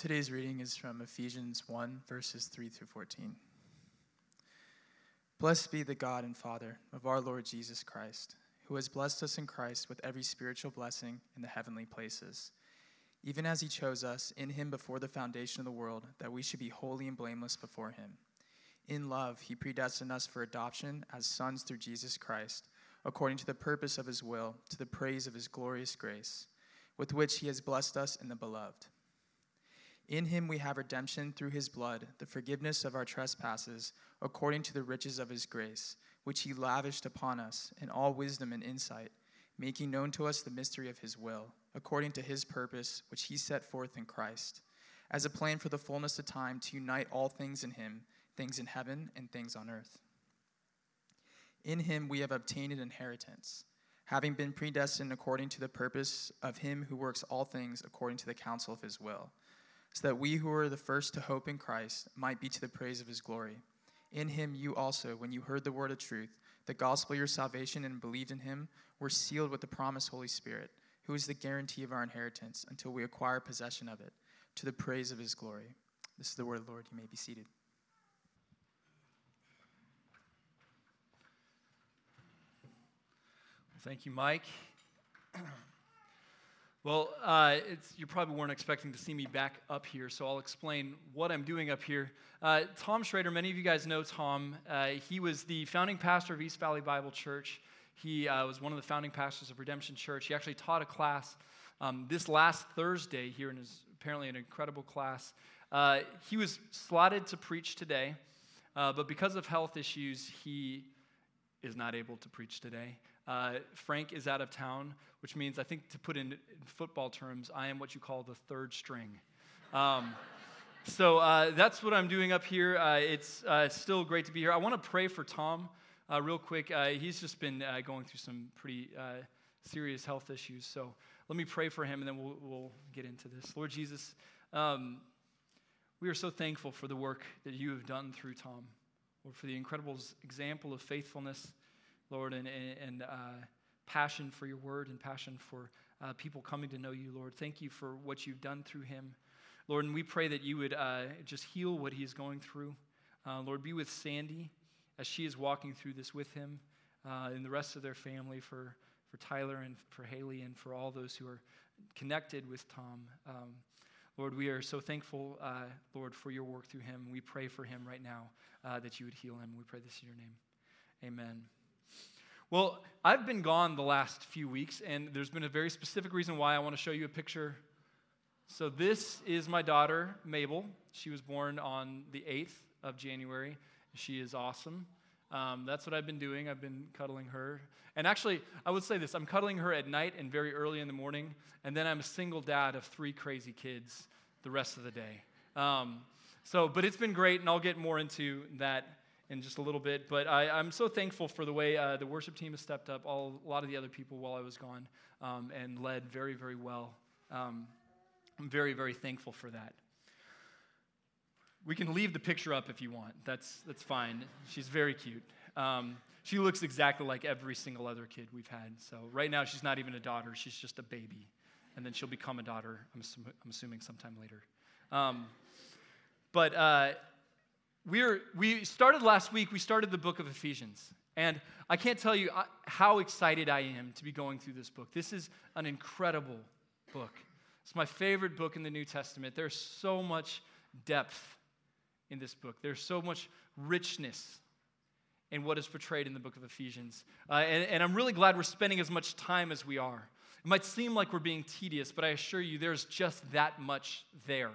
Today's reading is from Ephesians 1, verses 3 through 14. Blessed be the God and Father of our Lord Jesus Christ, who has blessed us in Christ with every spiritual blessing in the heavenly places, even as he chose us in him before the foundation of the world, that we should be holy and blameless before him. In love, he predestined us for adoption as sons through Jesus Christ, according to the purpose of his will, to the praise of his glorious grace, with which he has blessed us in the beloved in him we have redemption through his blood, the forgiveness of our trespasses, according to the riches of his grace, which he lavished upon us in all wisdom and insight, making known to us the mystery of his will, according to his purpose, which he set forth in Christ, as a plan for the fullness of time to unite all things in him, things in heaven and things on earth. In him we have obtained an inheritance, having been predestined according to the purpose of him who works all things according to the counsel of his will so that we who are the first to hope in Christ might be to the praise of his glory. In him you also, when you heard the word of truth, the gospel of your salvation, and believed in him, were sealed with the promised Holy Spirit, who is the guarantee of our inheritance until we acquire possession of it, to the praise of his glory. This is the word of the Lord. You may be seated. Thank you, Mike. Well, uh, you probably weren't expecting to see me back up here, so I'll explain what I'm doing up here. Uh, Tom Schrader, many of you guys know Tom. Uh, he was the founding pastor of East Valley Bible Church. He uh, was one of the founding pastors of Redemption Church. He actually taught a class um, this last Thursday here in his apparently an incredible class. Uh, he was slotted to preach today, uh, but because of health issues, he is not able to preach today. Uh, Frank is out of town, which means, I think, to put in, football terms, I am what you call the third string. Um, so uh, that's what I'm doing up here. Uh, it's uh, still great to be here. I want to pray for Tom uh, real quick. Uh, he's just been going through some pretty serious health issues. So let me pray for him, and then we'll, we'll get into this. Lord Jesus, um, we are so thankful for the work that you have done through Tom, Lord, for the incredible example of faithfulness Lord, and, and uh, passion for your word and passion for uh, people coming to know you, Lord. Thank you for what you've done through him. Lord, and we pray that you would uh, just heal what he is going through. Uh, Lord, be with Sandy as she is walking through this with him uh, and the rest of their family, for, for Tyler and for Haley and for all those who are connected with Tom. Um, Lord, we are so thankful, uh, Lord, for your work through him. We pray for him right now that you would heal him. We pray this in your name. Amen. Well, I've been gone the last few weeks, and there's been a very specific reason why I want to show you a picture. So, this is my daughter, Mabel. She was born on the 8th of January. She is awesome. Um, that's what I've been doing. I've been cuddling her. And actually, I would say this I'm cuddling her at night and very early in the morning, and then I'm a single dad of three crazy kids the rest of the day. Um, so, but it's been great, and I'll get more into that in just a little bit. But I, am so thankful for the way uh, the worship team has stepped up, all, a lot of the other people while I was gone, um, and led very, very well. Um, I'm very, very thankful for that. We can leave the picture up if you want. That's, that's fine. She's very cute. Um, she looks exactly like every single other kid we've had. So right now, she's not even a daughter, she's just a baby. And then she'll become a daughter, I'm, assuming, I'm assuming sometime later. Um, but uh, we're, we started last week, we started the book of Ephesians. And I can't tell you uh, how excited I am to be going through this book. This is an incredible book. It's my favorite book in the New Testament. There's so much depth in this book, there's so much richness in what is portrayed in the book of Ephesians. Uh, and, and I'm really glad we're spending as much time as we are. It might seem like we're being tedious, but I assure you there's just that much there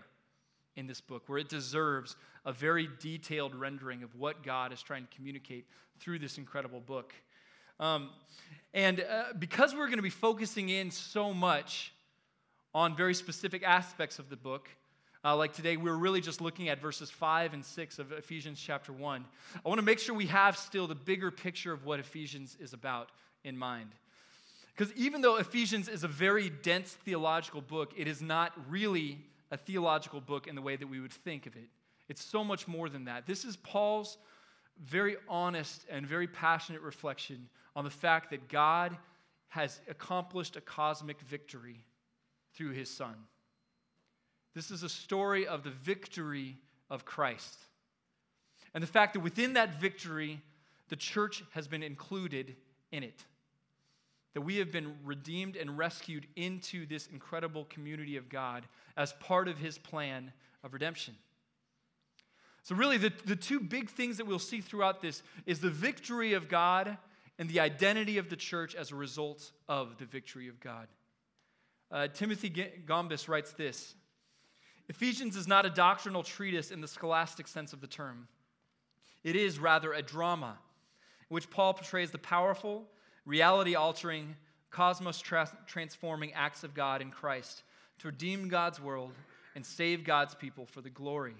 in this book where it deserves a very detailed rendering of what God is trying to communicate through this incredible book. Um, and uh, because we're going to be focusing in so much on very specific aspects of the book, uh, like today, we're really just looking at verses 5 and 6 of Ephesians chapter 1. I want to make sure we have still the bigger picture of what Ephesians is about in mind. Because even though Ephesians is a very dense theological book, it is not really a theological book in the way that we would think of it. It's so much more than that. This is Paul's very honest and very passionate reflection on the fact that God has accomplished a cosmic victory through his son. This is a story of the victory of Christ. And the fact that within that victory, the church has been included in it. That we have been redeemed and rescued into this incredible community of God as part of his plan of redemption. So, really, the, the two big things that we'll see throughout this is the victory of God and the identity of the church as a result of the victory of God. Uh, Timothy Gombis writes this Ephesians is not a doctrinal treatise in the scholastic sense of the term. It is rather a drama in which Paul portrays the powerful, reality altering, cosmos transforming acts of God in Christ to redeem God's world and save God's people for the glory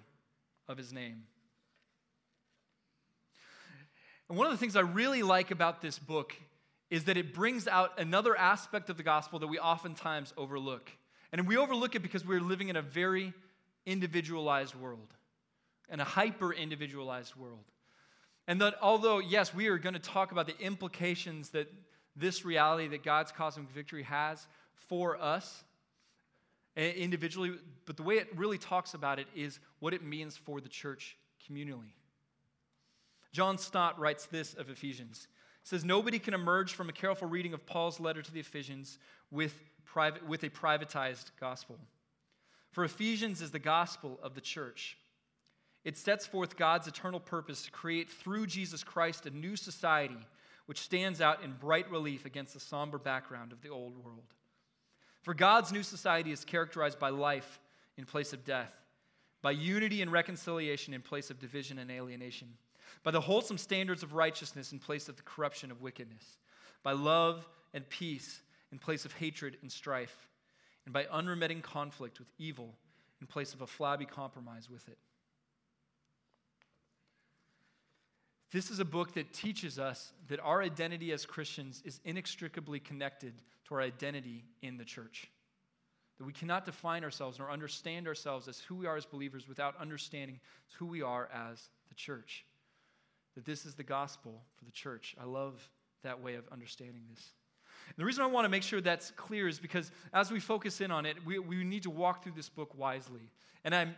of his name. And one of the things I really like about this book is that it brings out another aspect of the gospel that we oftentimes overlook. And we overlook it because we're living in a very individualized world, and a hyper individualized world. And that although, yes, we are going to talk about the implications that this reality that God's cosmic victory has for us individually, but the way it really talks about it is what it means for the church communally. John Stott writes this of Ephesians. He says, Nobody can emerge from a careful reading of Paul's letter to the Ephesians with, private, with a privatized gospel. For Ephesians is the gospel of the church. It sets forth God's eternal purpose to create through Jesus Christ a new society which stands out in bright relief against the somber background of the old world. For God's new society is characterized by life in place of death, by unity and reconciliation in place of division and alienation, by the wholesome standards of righteousness in place of the corruption of wickedness, by love and peace in place of hatred and strife and by unremitting conflict with evil in place of a flabby compromise with it. This is a book that teaches us that our identity as Christians is inextricably connected to our identity in the church. That we cannot define ourselves nor understand ourselves as who we are as believers without understanding who we are as the church. That this is the gospel for the church. I love that way of understanding this. And the reason I want to make sure that's clear is because as we focus in on it, we, we need to walk through this book wisely. And I'm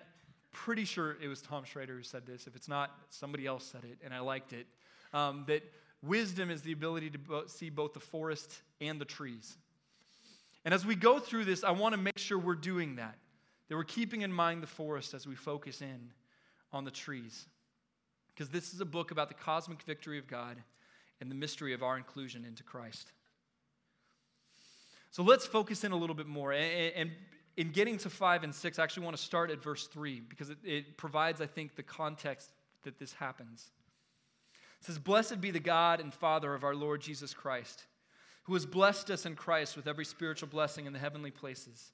pretty sure it was Tom Schrader who said this. If it's not, somebody else said it, and I liked it. Um, that wisdom is the ability to bo- see both the forest and the trees. And as we go through this, I want to make sure we're doing that, that we're keeping in mind the forest as we focus in on the trees. Because this is a book about the cosmic victory of God and the mystery of our inclusion into Christ. So let's focus in a little bit more. And in getting to 5 and 6, I actually want to start at verse 3 because it, it provides, I think, the context that this happens. It says, Blessed be the God and Father of our Lord Jesus Christ, who has blessed us in Christ with every spiritual blessing in the heavenly places,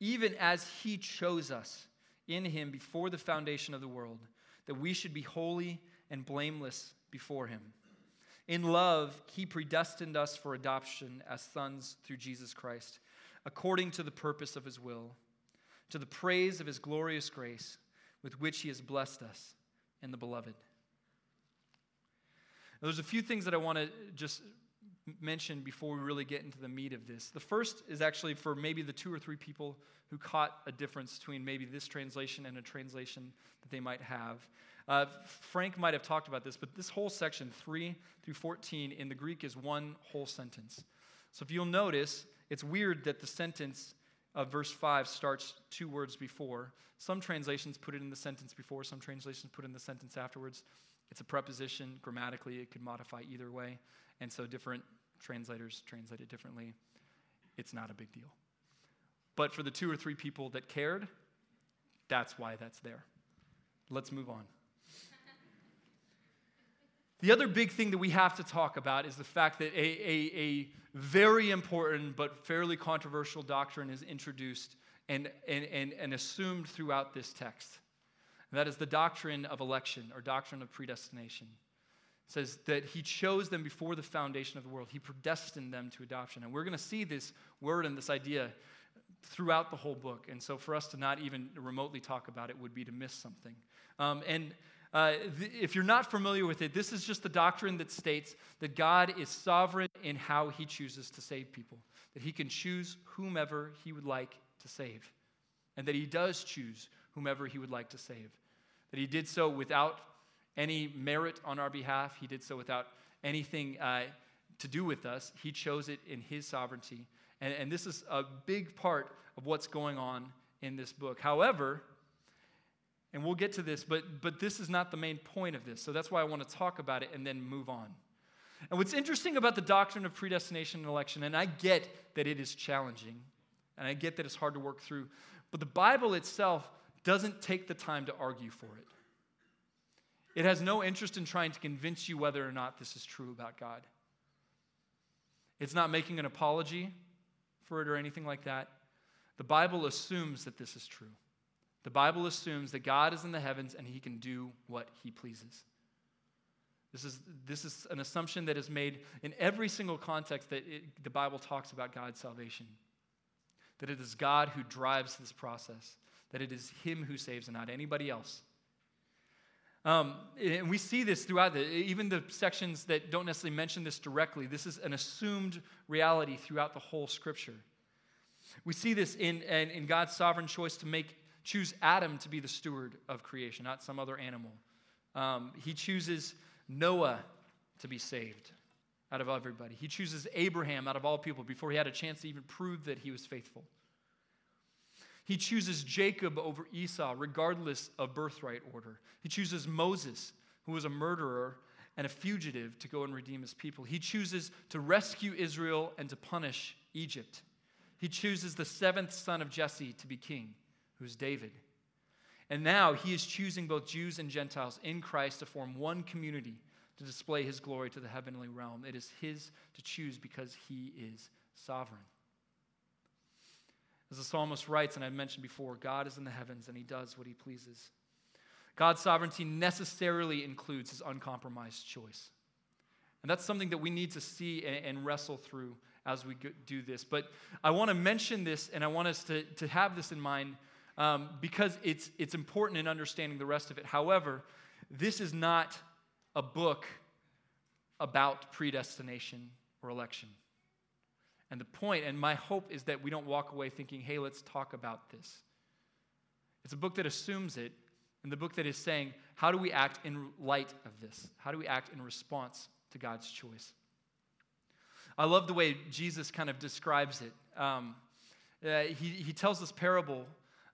even as he chose us in him before the foundation of the world, that we should be holy and blameless before him. In love, he predestined us for adoption as sons through Jesus Christ, according to the purpose of his will, to the praise of his glorious grace, with which he has blessed us in the beloved. Now, there's a few things that I want to just mention before we really get into the meat of this. The first is actually for maybe the two or three people who caught a difference between maybe this translation and a translation that they might have. Uh, Frank might have talked about this, but this whole section, 3 through 14, in the Greek is one whole sentence. So if you'll notice, it's weird that the sentence of verse 5 starts two words before. Some translations put it in the sentence before, some translations put in the sentence afterwards. It's a preposition. Grammatically, it could modify either way. And so different translators translate it differently. It's not a big deal. But for the two or three people that cared, that's why that's there. Let's move on. The other big thing that we have to talk about is the fact that a, a, a very important but fairly controversial doctrine is introduced and, and, and, and assumed throughout this text. And that is the doctrine of election or doctrine of predestination. It says that he chose them before the foundation of the world. He predestined them to adoption. And we're going to see this word and this idea throughout the whole book. And so for us to not even remotely talk about it would be to miss something. Um, and uh, th- if you're not familiar with it, this is just the doctrine that states that God is sovereign in how he chooses to save people, that he can choose whomever he would like to save. and that he does choose whomever he would like to save. That he did so without any merit on our behalf, he did so without anything uh, to do with us. He chose it in his sovereignty. And, and this is a big part of what's going on in this book. However, and we'll get to this, but, but this is not the main point of this. So that's why I want to talk about it and then move on. And what's interesting about the doctrine of predestination and election, and I get that it is challenging, and I get that it's hard to work through, but the Bible itself doesn't take the time to argue for it. It has no interest in trying to convince you whether or not this is true about God. It's not making an apology for it or anything like that. The Bible assumes that this is true. The Bible assumes that God is in the heavens and he can do what he pleases. This is, this is an assumption that is made in every single context that it, the Bible talks about God's salvation. That it is God who drives this process, that it is Him who saves and not anybody else. Um, and we see this throughout the, even the sections that don't necessarily mention this directly. This is an assumed reality throughout the whole Scripture. We see this in, in, in God's sovereign choice to make choose Adam to be the steward of creation, not some other animal. Um, he chooses Noah to be saved out of everybody. He chooses Abraham out of all people before he had a chance to even prove that he was faithful. He chooses Jacob over Esau, regardless of birthright order. He chooses Moses, who was a murderer and a fugitive, to go and redeem his people. He chooses to rescue Israel and to punish Egypt. He chooses the seventh son of Jesse to be king, who's David. And now he is choosing both Jews and Gentiles in Christ to form one community to display his glory to the heavenly realm. It is his to choose because he is sovereign. As the psalmist writes, and I've mentioned before, God is in the heavens and he does what he pleases. God's sovereignty necessarily includes his uncompromised choice. And that's something that we need to see and, wrestle through as we do this. But I want to mention this and I want us to, to have this in mind um, because it's, it's important in understanding the rest of it. However, this is not a book about predestination or election. And the point, and my hope is that we don't walk away thinking, hey, let's talk about this. It's a book that assumes it, and the book that is saying, how do we act in light of this? How do we act in response to God's choice? I love the way Jesus kind of describes it. Um, uh, he, he tells this parable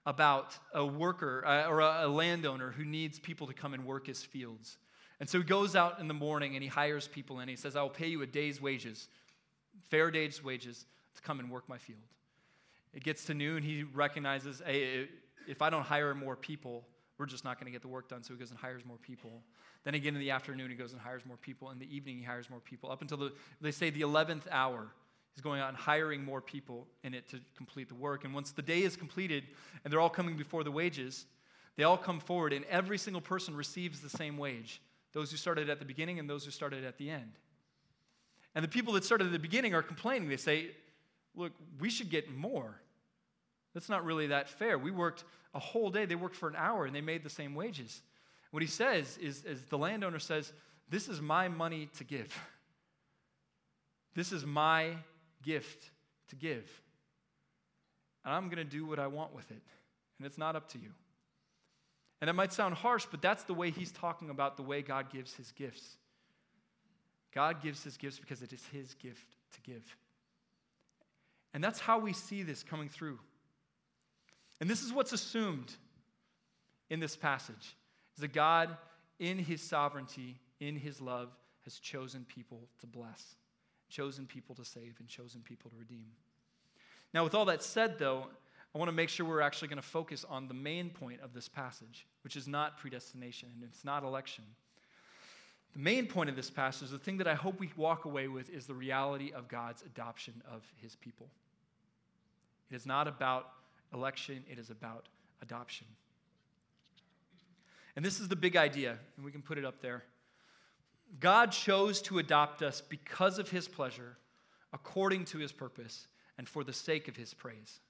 about a worker uh, or a, a landowner who needs people to come and work his fields. And so he goes out in the morning and he hires people and he says, I will pay you a day's wages fair day's wages to come and work my field. It gets to noon, he recognizes, hey, if I don't hire more people, we're just not going to get the work done. So he goes and hires more people. Then again in the afternoon, he goes and hires more people. In the evening, he hires more people. Up until the, they say the 11th hour, he's going out and hiring more people in it to complete the work. And once the day is completed and they're all coming before the wages, they all come forward and every single person receives the same wage those who started at the beginning and those who started at the end. And the people that started at the beginning are complaining. They say, look, we should get more. That's not really that fair. We worked a whole day, they worked for an hour, and they made the same wages. What he says is, is the landowner says, This is my money to give. This is my gift to give. And I'm going to do what I want with it. And it's not up to you. And it might sound harsh, but that's the way he's talking about the way God gives his gifts. God gives his gifts because it is his gift to give. And that's how we see this coming through. And this is what's assumed in this passage is that God, in his sovereignty, in his love, has chosen people to bless, chosen people to save, and chosen people to redeem. Now, with all that said, though, I want to make sure we're actually going to focus on the main point of this passage, which is not predestination and it's not election. The main point of this passage, the thing that I hope we walk away with, is the reality of God's adoption of his people. It is not about election, it is about adoption. And this is the big idea, and we can put it up there. God chose to adopt us because of his pleasure, according to his purpose, and for the sake of his praise.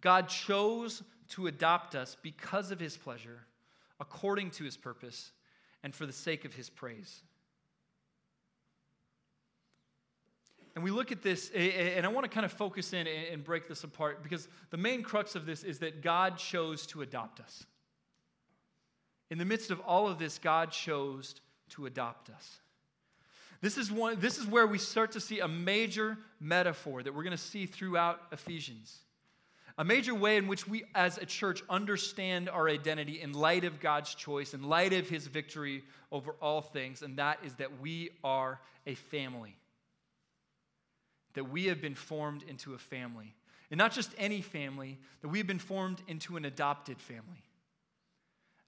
God chose to adopt us because of his pleasure, according to his purpose, and for the sake of his praise. and we look at this, and I want to kind of focus in and break this apart because the main crux of this is that God chose to adopt us. In the midst of all of this, God chose to adopt us. This is, one, this is where we start to see a major metaphor that we're going to see throughout Ephesians. A major way in which we as a church understand our identity in light of God's choice, in light of his victory over all things, and that is that we are a family. That we have been formed into a family. And not just any family, that we have been formed into an adopted family.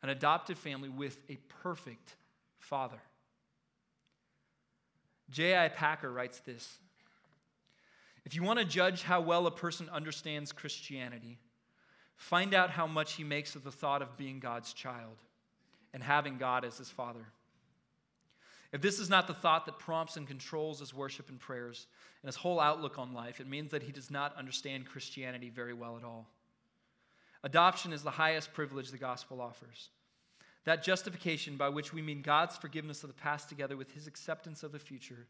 An adopted family with a perfect father. J.I. Packer writes this If you want to judge how well a person understands Christianity, find out how much he makes of the thought of being God's child and having God as his father. If this is not the thought that prompts and controls his worship and prayers and his whole outlook on life, it means that he does not understand Christianity very well at all. Adoption is the highest privilege the gospel offers. That justification, by which we mean God's forgiveness of the past together with his acceptance of the future,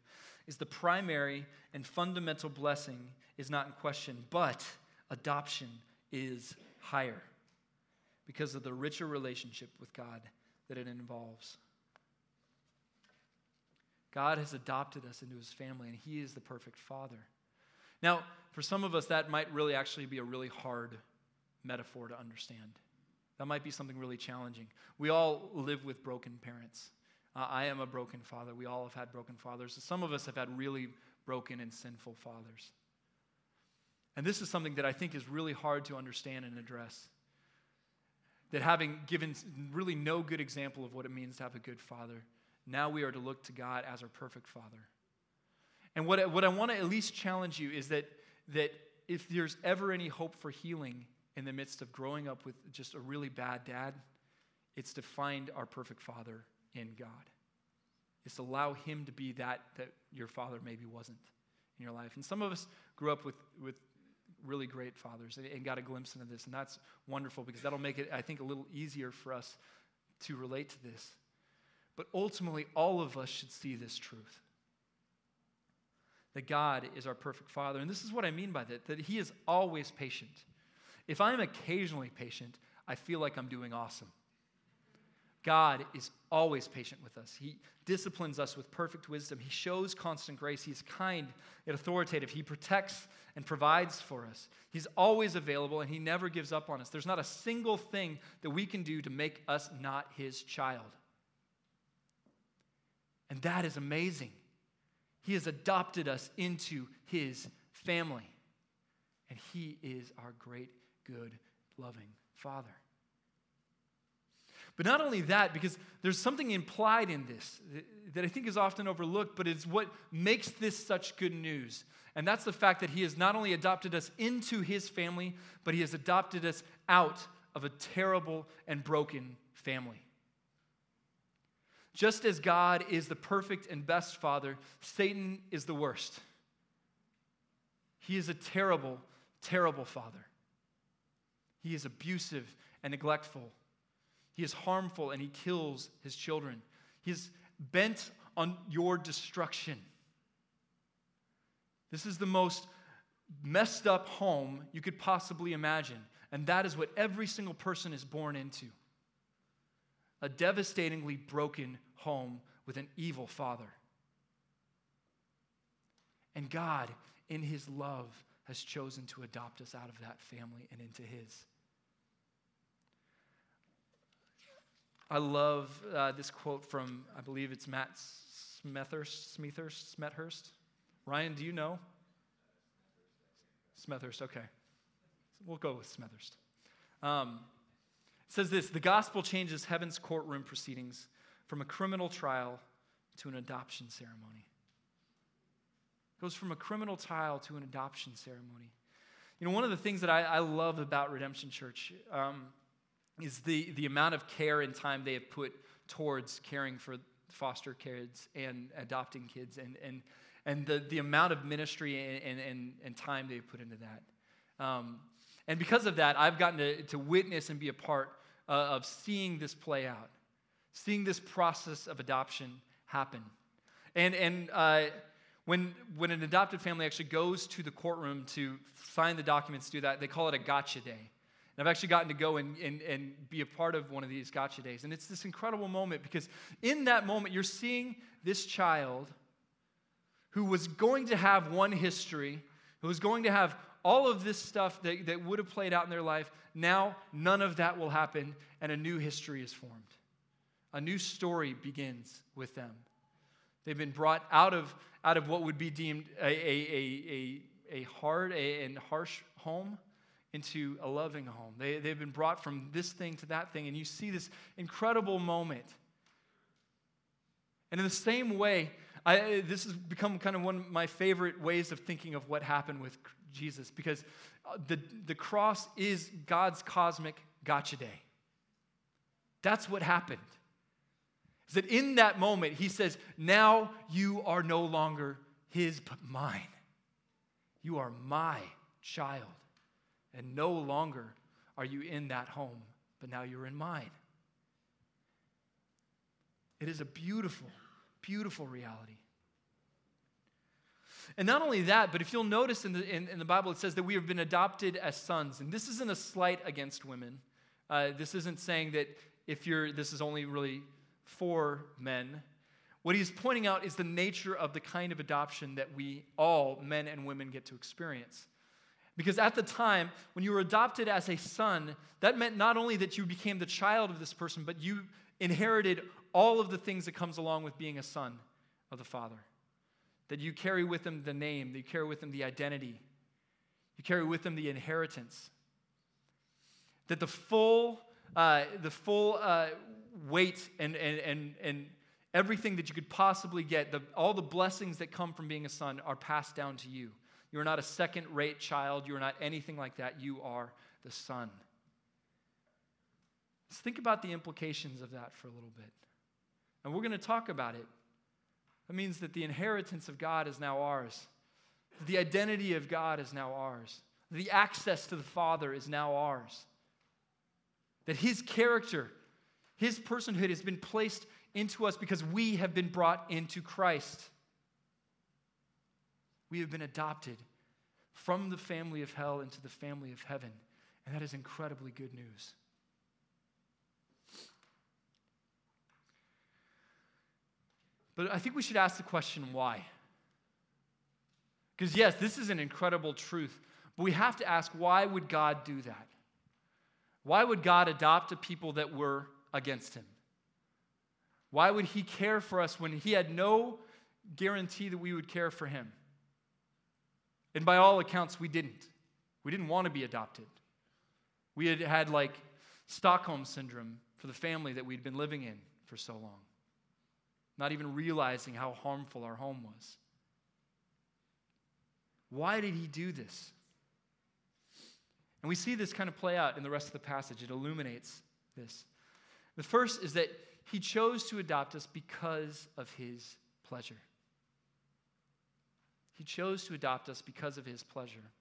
is the primary and fundamental blessing, is not in question, but adoption is higher because of the richer relationship with God that it involves. God has adopted us into his family, and he is the perfect father. Now, for some of us, that might really actually be a really hard metaphor to understand. That might be something really challenging. We all live with broken parents. Uh, I am a broken father. We all have had broken fathers. Some of us have had really broken and sinful fathers. And this is something that I think is really hard to understand and address. That having given really no good example of what it means to have a good father, now we are to look to God as our perfect father. And what, what I want to at least challenge you is that, that if there's ever any hope for healing, in the midst of growing up with just a really bad dad, it's to find our perfect father in God. It's to allow him to be that that your father maybe wasn't in your life. And some of us grew up with, with really great fathers and, and got a glimpse into this, and that's wonderful because that'll make it, I think, a little easier for us to relate to this. But ultimately, all of us should see this truth that God is our perfect Father. And this is what I mean by that, that He is always patient. If I'm occasionally patient, I feel like I'm doing awesome. God is always patient with us. He disciplines us with perfect wisdom. He shows constant grace. He's kind and authoritative. He protects and provides for us. He's always available and he never gives up on us. There's not a single thing that we can do to make us not his child. And that is amazing. He has adopted us into his family. And he is our great good, loving Father. But not only that, because there's something implied in this that I think is often overlooked, but it's what makes this such good news. And that's the fact that He has not only adopted us into His family, but He has adopted us out of a terrible and broken family. Just as God is the perfect and best Father, Satan is the worst. He is a terrible, terrible Father. He is abusive and neglectful. He is harmful and he kills his children. He is bent on your destruction. This is the most messed up home you could possibly imagine. And that is what every single person is born into a devastatingly broken home with an evil father. And God, in his love, has chosen to adopt us out of that family and into his. I love uh, this quote from, I believe it's Matt Smethurst, Smethurst, Smethurst. Ryan, do you know? Smethurst, okay. We'll go with Smethurst. Um, it says this The gospel changes heaven's courtroom proceedings from a criminal trial to an adoption ceremony. It goes from a criminal trial to an adoption ceremony. You know, one of the things that I, I love about Redemption Church, um, is the, the amount of care and time they have put towards caring for foster kids and adopting kids and, and, and the, the amount of ministry and, and, and time they've put into that. Um, and because of that, I've gotten to, to witness and be a part uh, of seeing this play out, seeing this process of adoption happen. And, and uh, when, when an adopted family actually goes to the courtroom to sign the documents, to do that, they call it a gotcha day. I've actually gotten to go and, and, and be a part of one of these gotcha days. And it's this incredible moment because in that moment, you're seeing this child who was going to have one history, who was going to have all of this stuff that, that would have played out in their life. Now, none of that will happen, and a new history is formed. A new story begins with them. They've been brought out of, out of what would be deemed a, a, a, a, hard and harsh home into a loving home. They, they've been brought from this thing to that thing, and you see this incredible moment. And in the same way, I, this has become kind of one of my favorite ways of thinking of what happened with Jesus because uh, the, the cross is God's cosmic gotcha day. That's what happened. Is that in that moment, he says, Now you are no longer his, but mine. You are my child. And no longer are you in that home, but now you're in mine. It is a beautiful, beautiful reality. And not only that, but if you'll notice in the, in, in, the Bible, it says that we have been adopted as sons. And this isn't a slight against women. Uh, this isn't saying that if you're, this is only really for men. What he's pointing out is the nature of the kind of adoption that we all, men and women, get to experience. Because at the time, when you were adopted as a son, that meant not only that you became the child of this person, but you inherited all of the things that comes along with being a son of the Father. That you carry with them the name, that you carry with them the identity, you carry with them the inheritance. That the full, uh, the full uh, weight and, and, and, and everything that you could possibly get, the, all the blessings that come from being a son are passed down to you. You are not a second rate child. You are not anything like that. You are the son. Let's think about the implications of that for a little bit. And we're going to talk about it. That means that the inheritance of God is now ours, the identity of God is now ours, the access to the Father is now ours, that His character, His personhood has been placed into us because we have been brought into Christ. We have been adopted from the family of hell into the family of heaven. And that is incredibly good news. But I think we should ask the question why? Because, yes, this is an incredible truth, but we have to ask why would God do that? Why would God adopt a people that were against him? Why would he care for us when he had no guarantee that we would care for him? And by all accounts, we didn't. We didn't want to be adopted. We had had like Stockholm syndrome for the family that we'd been living in for so long, not even realizing how harmful our home was. Why did he do this? And we see this kind of play out in the rest of the passage. It illuminates this. The first is that he chose to adopt us because of his pleasure. He chose to adopt us because of his pleasure.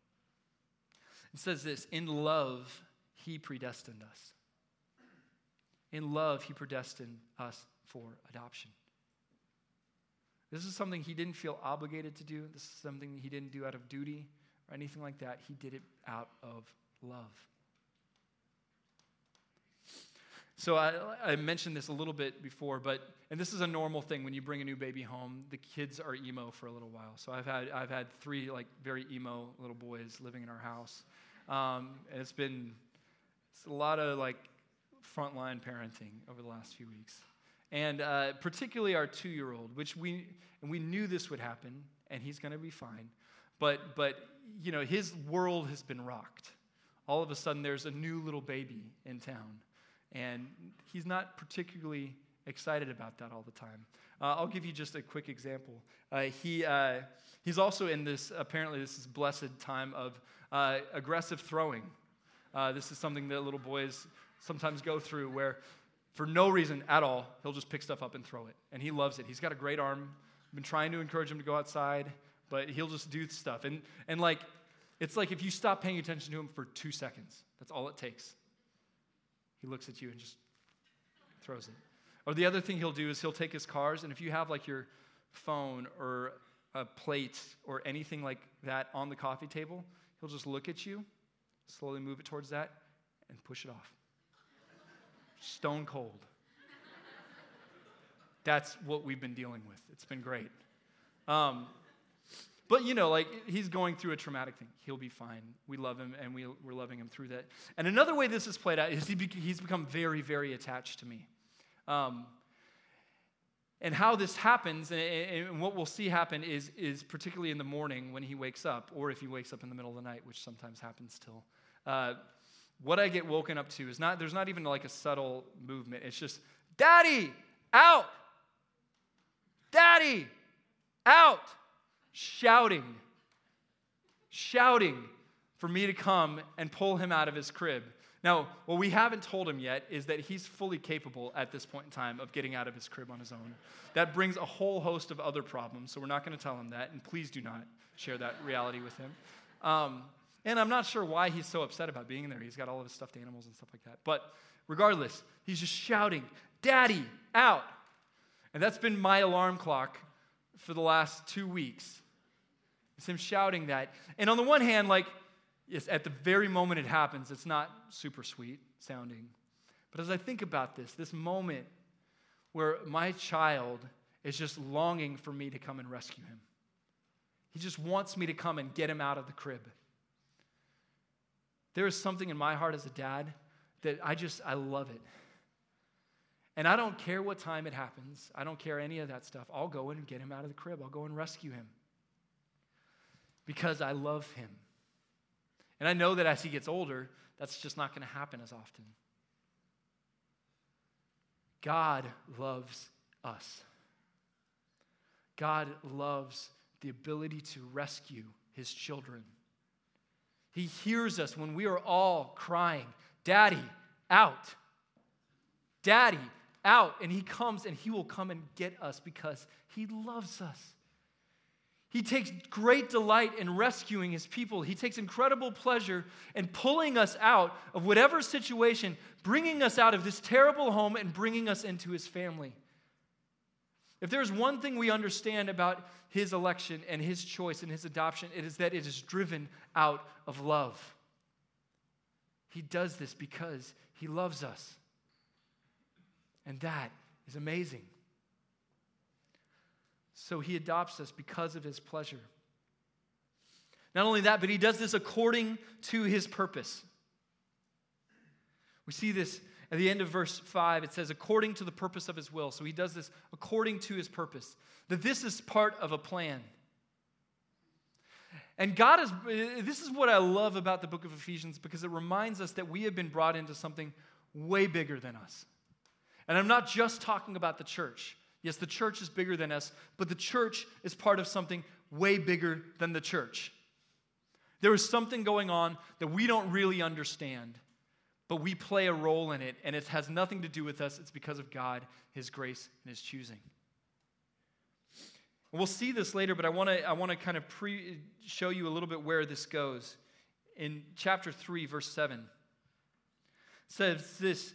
It says this In love, he predestined us. In love, he predestined us for adoption. This is something he didn't feel obligated to do. This is something he didn't do out of duty or anything like that. He did it out of love. So I, I, mentioned this a little bit before, but and this is a normal thing when you bring a new baby home. The kids are emo for a little while. So I've had I've had three like very emo little boys living in our house, um, and it's been it's a lot of like frontline parenting over the last few weeks, and uh, particularly our two-year-old, which we and we knew this would happen, and he's going to be fine, but but you know his world has been rocked. All of a sudden, there's a new little baby in town and he's not particularly excited about that all the time. Uh, I'll give you just a quick example. Uh, he, uh, he's also in this, apparently, this is blessed time of uh, aggressive throwing. Uh, this is something that little boys sometimes go through where, for no reason at all, he'll just pick stuff up and throw it. And he loves it. He's got a great arm. I've been trying to encourage him to go outside, but he'll just do stuff. And, and like, it's like if you stop paying attention to him for two seconds, that's all it takes. He looks at you and just throws it. Or the other thing he'll do is he'll take his cars, and if you have like your phone or a plate or anything like that on the coffee table, he'll just look at you, slowly move it towards that, and push it off. Stone cold. That's what we've been dealing with. It's been great. Um, but you know, like he's going through a traumatic thing. He'll be fine. We love him, and we, we're loving him through that. And another way this has played out is he be, he's become very, very attached to me. Um, and how this happens, and, and, what we'll see happen, is, is particularly in the morning when he wakes up, or if he wakes up in the middle of the night, which sometimes happens still. Uh, what I get woken up to is not, there's not even like a subtle movement. It's just, Daddy, out! Daddy, out! Shouting, shouting for me to come and pull him out of his crib. Now, what we haven't told him yet is that he's fully capable at this point in time of getting out of his crib on his own. That brings a whole host of other problems, so we're not going to tell him that, and please do not share that reality with him. Um, and I'm not sure why he's so upset about being there. He's got all of his stuffed animals and stuff like that. But regardless, he's just shouting, Daddy, out. And that's been my alarm clock for the last two weeks. It's him shouting that. And on the one hand, like, yes, at the very moment it happens, it's not super sweet sounding. But as I think about this, this moment where my child is just longing for me to come and rescue him, he just wants me to come and get him out of the crib. There is something in my heart as a dad that I just, I love it. And I don't care what time it happens. I don't care any of that stuff. I'll go in and get him out of the crib. I'll go and rescue him because I love him. And I know that as he gets older, that's just not going to happen as often. God loves us. God loves the ability to rescue his children. He hears us when we are all crying, Daddy, out. Daddy, out. And he comes and he will come and get us because he loves us. He takes great delight in rescuing his people. He takes incredible pleasure in pulling us out of whatever situation, bringing us out of this terrible home and bringing us into his family. If there's one thing we understand about his election and his choice and his adoption, it is that it is driven out of love. He does this because he loves us. And that is amazing. So he adopts us because of his pleasure. Not only that, but he does this according to his purpose. We see this at the end of verse 5. It says, according to the purpose of his will. So he does this according to his purpose. That this is part of a plan. And God is, this is what I love about the book of Ephesians because it reminds us that we have been brought into something way bigger than us. And I'm not just talking about the church. Yes, the church is bigger than us, but the church is part of something way bigger than the church. There is something going on that we don't really understand, but we play a role in it, and it has nothing to do with us. It's because of God, His grace, and His choosing. We'll see this later, but I want to I want to kind of pre show you a little bit where this goes. In chapter 3, verse 7, says this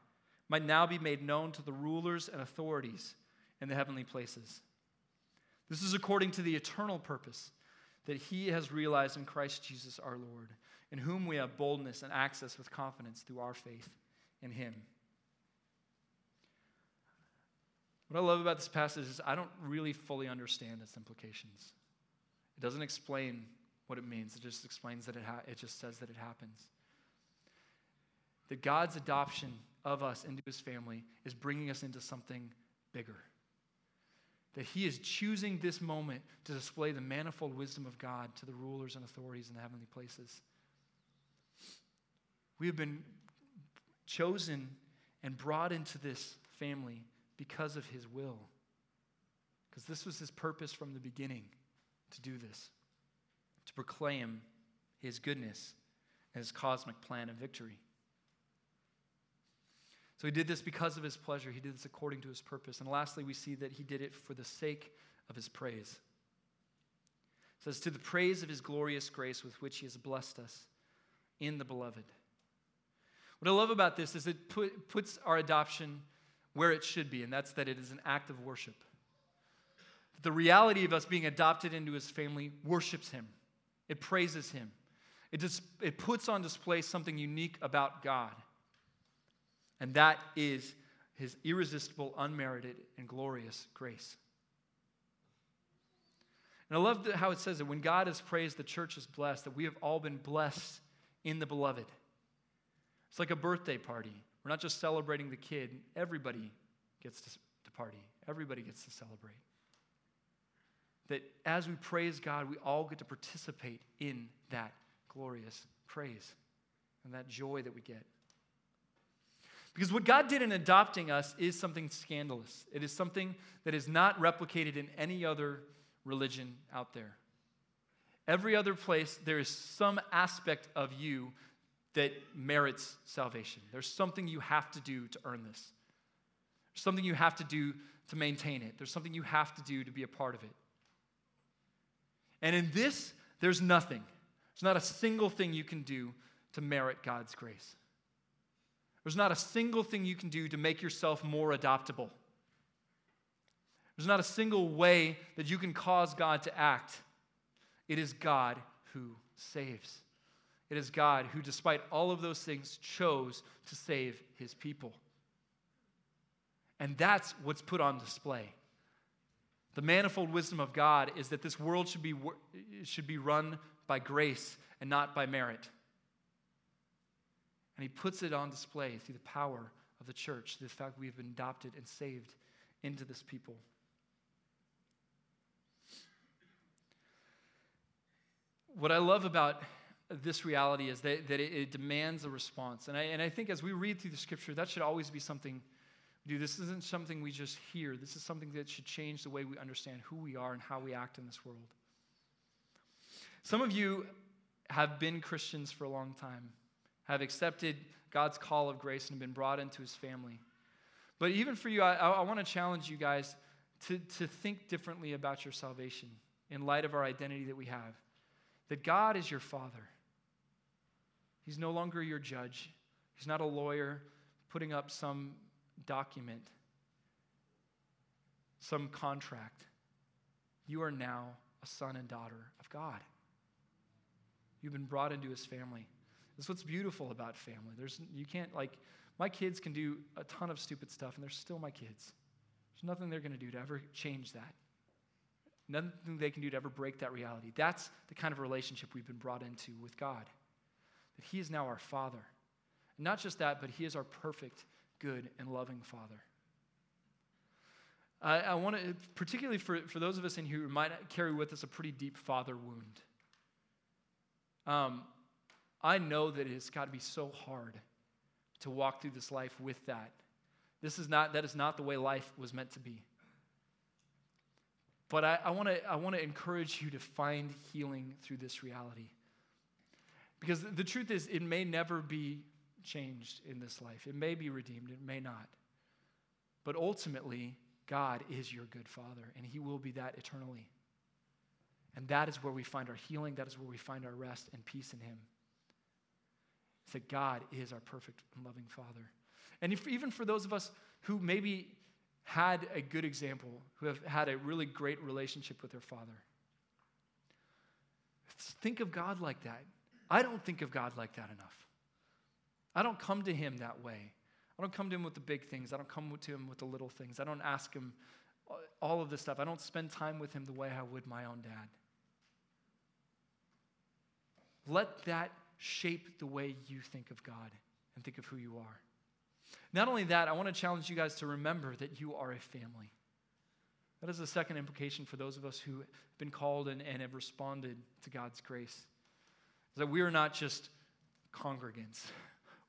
might now be made known to the rulers and authorities in the heavenly places. This is according to the eternal purpose that he has realized in Christ Jesus our Lord, in whom we have boldness and access with confidence through our faith in him. What I love about this passage is I don't really fully understand its implications. It doesn't explain what it means, it just explains that it, ha- it just says that it happens. That God's adoption of us into his family is bringing us into something bigger. That he is choosing this moment to display the manifold wisdom of God to the rulers and authorities in the heavenly places. We have been chosen and brought into this family because of his will. Because this was his purpose from the beginning to do this, to proclaim his goodness and his cosmic plan of victory. So he did this because of his pleasure. He did this according to his purpose. And lastly, we see that he did it for the sake of his praise. It says, To the praise of his glorious grace with which he has blessed us in the beloved. What I love about this is it put, puts our adoption where it should be, and that's that it is an act of worship. The reality of us being adopted into his family worships him, it praises him, it, just, it puts on display something unique about God. And that is his irresistible, unmerited, and glorious grace. And I love how it says that when God is praised, the church is blessed, that we have all been blessed in the beloved. It's like a birthday party. We're not just celebrating the kid, everybody gets to, to party, everybody gets to celebrate. That as we praise God, we all get to participate in that glorious praise and that joy that we get. Because what God did in adopting us is something scandalous. It is something that is not replicated in any other religion out there. Every other place, there is some aspect of you that merits salvation. There's something you have to do to earn this. There's something you have to do to maintain it. There's something you have to do to be a part of it. And in this, there's nothing. There's not a single thing you can do to merit God's grace. There's not a single thing you can do to make yourself more adoptable. There's not a single way that you can cause God to act. It is God who saves. It is God who, despite all of those things, chose to save his people. And that's what's put on display. The manifold wisdom of God is that this world should be, should be run by grace and not by merit. And he puts it on display through the power of the church, the fact we have been adopted and saved into this people. What I love about this reality is that, that it, it, demands a response. And I, and I think as we read through the scripture, that should always be something do. This isn't something we just hear, this is something that should change the way we understand who we are and how we act in this world. Some of you have been Christians for a long time, have accepted God's call of grace and been brought into his family. But even for you, I, I want to challenge you guys to, to think differently about your salvation in light of our identity that we have. That God is your Father. He's no longer your judge. He's not a lawyer putting up some document, some contract. You are now a son and daughter of God. You've been brought into his family. That's what's beautiful about family. There's, you can't, like, my kids can do a ton of stupid stuff, and they're still my kids. There's nothing they're going to do to ever change that. Nothing they can do to ever break that reality. That's the kind of relationship we've been brought into with God that He is now our Father. And not just that, but He is our perfect, good, and loving Father. I, I want to, particularly for, for those of us in here who might carry with us a pretty deep father wound. Um, I know that it's got to be so hard to walk through this life with that. This is not, that is not the way life was meant to be. But I, I want to I wanna encourage you to find healing through this reality. Because the truth is, it may never be changed in this life. It may be redeemed, it may not. But ultimately, God is your good Father, and He will be that eternally. And that is where we find our healing, that is where we find our rest and peace in Him. That God is our perfect and loving Father. And if, even for those of us who maybe had a good example, who have had a really great relationship with their Father, think of God like that. I don't think of God like that enough. I don't come to Him that way. I don't come to Him with the big things. I don't come to Him with the little things. I don't ask Him all of this stuff. I don't spend time with Him the way I would my own dad. Let that shape the way you think of God and think of who you are. Not only that, I want to challenge you guys to remember that you are a family. That is the second implication for those of us who have been called and, and have responded to God's grace is that we are not just congregants,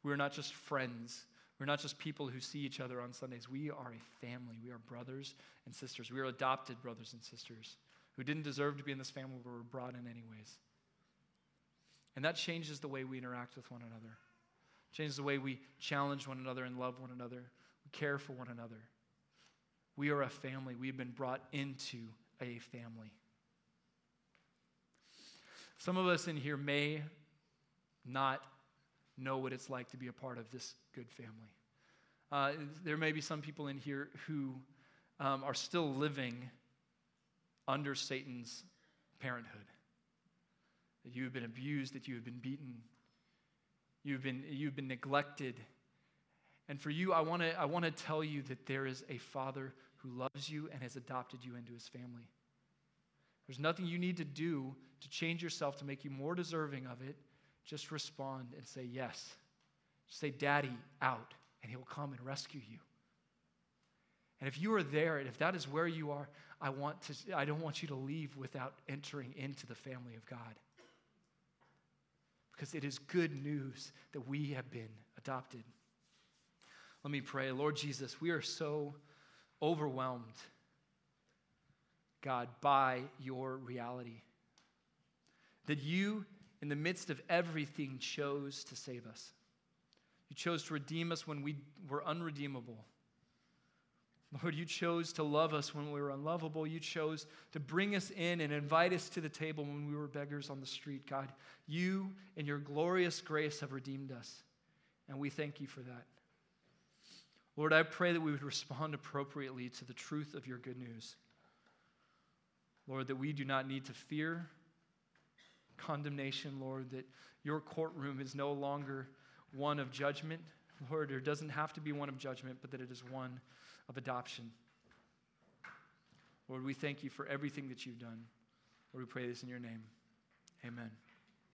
we are not just friends, we're not just people who see each other on Sundays. We are a family. We are brothers and sisters. We are adopted brothers and sisters who didn't deserve to be in this family but were brought in anyways. And that changes the way we interact with one another, changes the way we challenge one another and love one another, we care for one another. We are a family. We've been brought into a family. Some of us in here may not know what it's like to be a part of this good family. Uh, there may be some people in here who um, are still living under Satan's parenthood. That you have been abused, that you have been beaten, you've been, you've been neglected. And for you, I want to I wanna tell you that there is a father who loves you and has adopted you into his family. There's nothing you need to do to change yourself to make you more deserving of it. Just respond and say yes. Just say, Daddy, out, and he will come and rescue you. And if you are there, and if that is where you are, I, want to, I don't want you to leave without entering into the family of God. Because it is good news that we have been adopted. Let me pray. Lord Jesus, we are so overwhelmed, God, by your reality. That you, in the midst of everything, chose to save us. You chose to redeem us when we were unredeemable. Lord, you chose to love us when we were unlovable. You chose to bring us in and invite us to the table when we were beggars on the street. God, you, in your glorious grace, have redeemed us. And we thank you for that. Lord, I pray that we would respond appropriately to the truth of your good news. Lord, that we do not need to fear condemnation, Lord, that your courtroom is no longer one of judgment, Lord, there doesn't have to be one of judgment, but that it is one of adoption. Lord, we thank you for everything that you've done. Lord, we pray this in your name. Amen.